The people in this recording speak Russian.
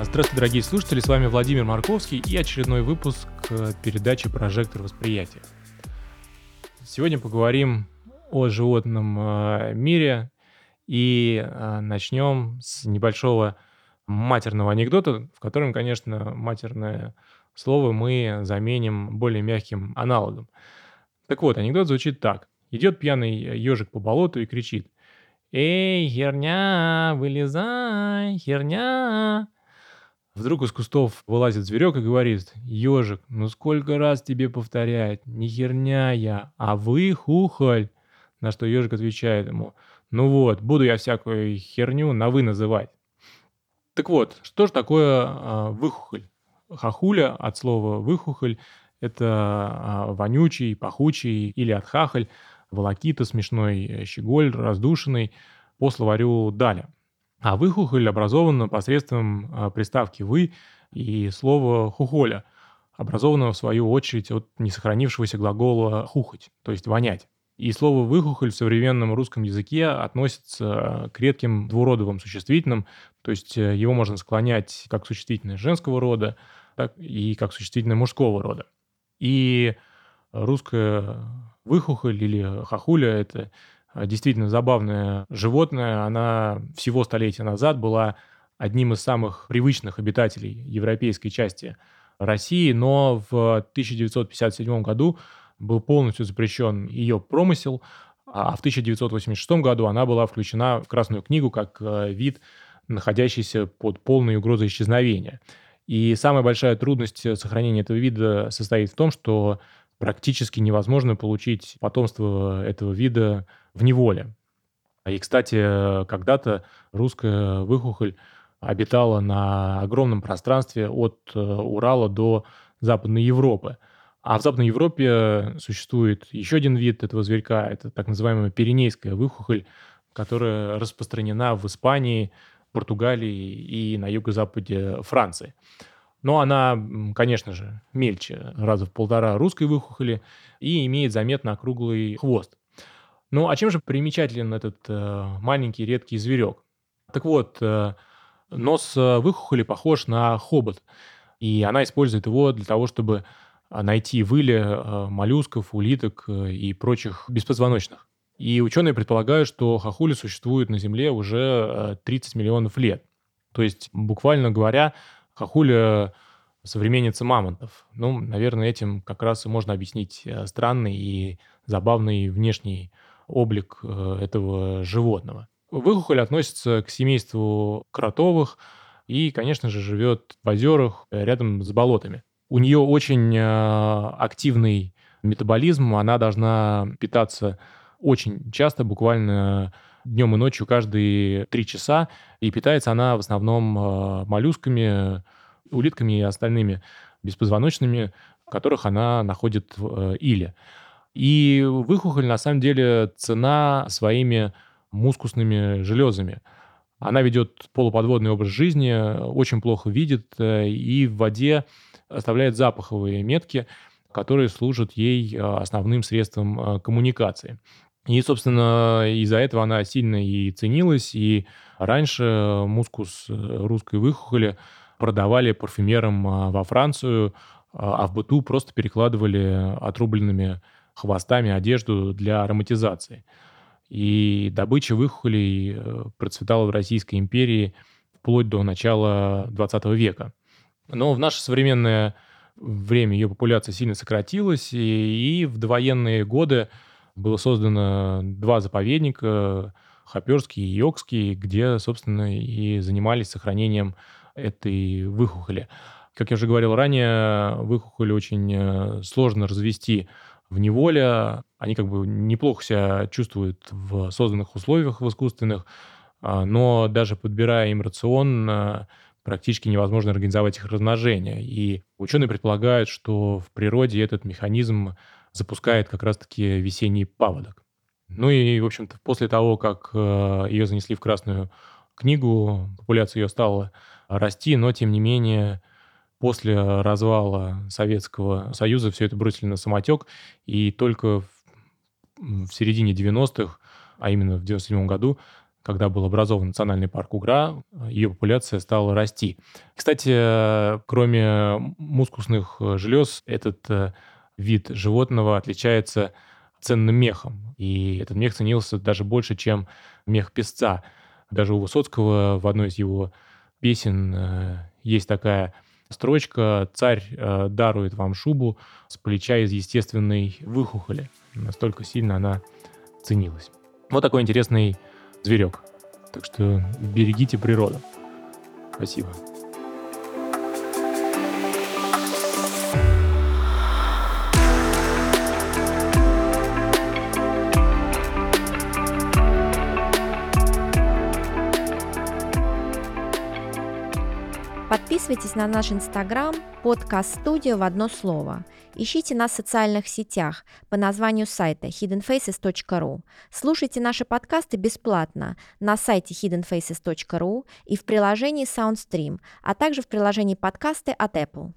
Здравствуйте, дорогие слушатели, с вами Владимир Марковский и очередной выпуск э, передачи «Прожектор восприятия». Сегодня поговорим о животном э, мире и э, начнем с небольшого матерного анекдота, в котором, конечно, матерное слово мы заменим более мягким аналогом. Так вот, анекдот звучит так. Идет пьяный ежик по болоту и кричит. «Эй, херня, вылезай, херня!» Вдруг из кустов вылазит зверек и говорит, «Ежик, ну сколько раз тебе повторять, не херня я, а вы хухоль!» На что ежик отвечает ему, «Ну вот, буду я всякую херню на «вы» называть». Так вот, что же такое а, выхухоль? Хахуля от слова выхухоль – это а, вонючий, пахучий или отхахоль, волокита, смешной э, щеголь, раздушенный, по словарю Даля – а выхухоль образован посредством а, приставки «вы» и слова «хухоля», образованного в свою очередь от несохранившегося глагола «хухоть», то есть «вонять». И слово «выхухоль» в современном русском языке относится к редким двуродовым существительным, то есть э, его можно склонять как существительное женского рода, так и как существительное мужского рода. И русская выхухоль или хахуля – это а, действительно забавное животное. Она всего столетия назад была одним из самых привычных обитателей европейской части России, но в 1957 году был полностью запрещен ее промысел, а в 1986 году она была включена в Красную книгу как э, вид, находящийся под полной угрозой исчезновения. И самая большая трудность сохранения этого вида состоит в том, что практически невозможно получить потомство этого вида в неволе. И, кстати, когда-то русская выхухоль обитала на огромном пространстве от э, Урала до Западной Европы. А в Западной Европе существует еще один вид этого зверька, это так называемая пиренейская выхухоль, которая распространена в Испании, Португалии и на юго-западе Франции. Но она, конечно же, мельче, раза в полтора русской выхухоли и имеет заметно округлый хвост. Ну, а чем же примечателен этот э, маленький редкий зверек? Так вот, э, нос э, выхухоли похож на хобот, и она использует его для того, чтобы а, найти выли э, моллюсков, улиток э, и прочих беспозвоночных. И ученые предполагают, что хохули существуют на Земле уже 30 э, миллионов лет. То есть, буквально говоря, хохуля современница мамонтов. Ну, наверное, этим как раз и можно объяснить э, странный и забавный внешний облик э, этого животного. Выхухоль относится к семейству кротовых и, конечно же, живет в озерах э, рядом с болотами. У нее очень активный метаболизм, она должна питаться очень часто, буквально днем и ночью каждые три часа, и питается она в основном э, моллюсками, улитками и остальными беспозвоночными, которых она находит в э, иле. И выхухоль на самом деле цена своими мускусными железами. Она ведет полуподводный образ жизни, очень плохо видит э, и в воде оставляет запаховые метки, которые служат ей основным средством коммуникации. И, собственно, из-за этого она сильно и ценилась, и раньше мускус э, русской выхухоли продавали парфюмерам во Францию, а в быту просто перекладывали отрубленными хвостами одежду для ароматизации. И добыча выхухолей э, процветала в Российской империи вплоть до начала 20 века. Но в наше современное время ее популяция сильно сократилась, и, и в довоенные годы было создано два заповедника, Хоперский и Йокский, где, собственно, и занимались сохранением этой выхухоли. Как я уже говорил ранее, выхухоли очень э, сложно развести в неволе. Они как бы неплохо себя чувствуют в созданных условиях, в искусственных, а, но даже подбирая им рацион, э, практически невозможно организовать их размножение. И ученые предполагают, что в природе этот механизм запускает как раз-таки весенний паводок. Ну и, в общем-то, после того, как э, ее занесли в Красную книгу, популяция ее стала расти, но, тем не менее, после развала Советского Союза все это бросили на самотек, и только в, середине 90-х, а именно в 97 году, когда был образован национальный парк Угра, ее популяция стала расти. Кстати, кроме мускусных желез, этот э, вид животного отличается ценным мехом. И этот мех ценился даже больше, чем мех песца. Даже у Высоцкого в одной из его песен э, есть такая строчка «Царь э, дарует вам шубу с плеча из естественной выхухоли». Настолько сильно она ценилась. Вот такой интересный зверек. Так что берегите природу. Спасибо. Подписывайтесь на наш инстаграм подкаст студия в одно слово. Ищите нас в социальных сетях по названию сайта hiddenfaces.ru. Слушайте наши подкасты бесплатно на сайте hiddenfaces.ru и в приложении SoundStream, а также в приложении подкасты от Apple.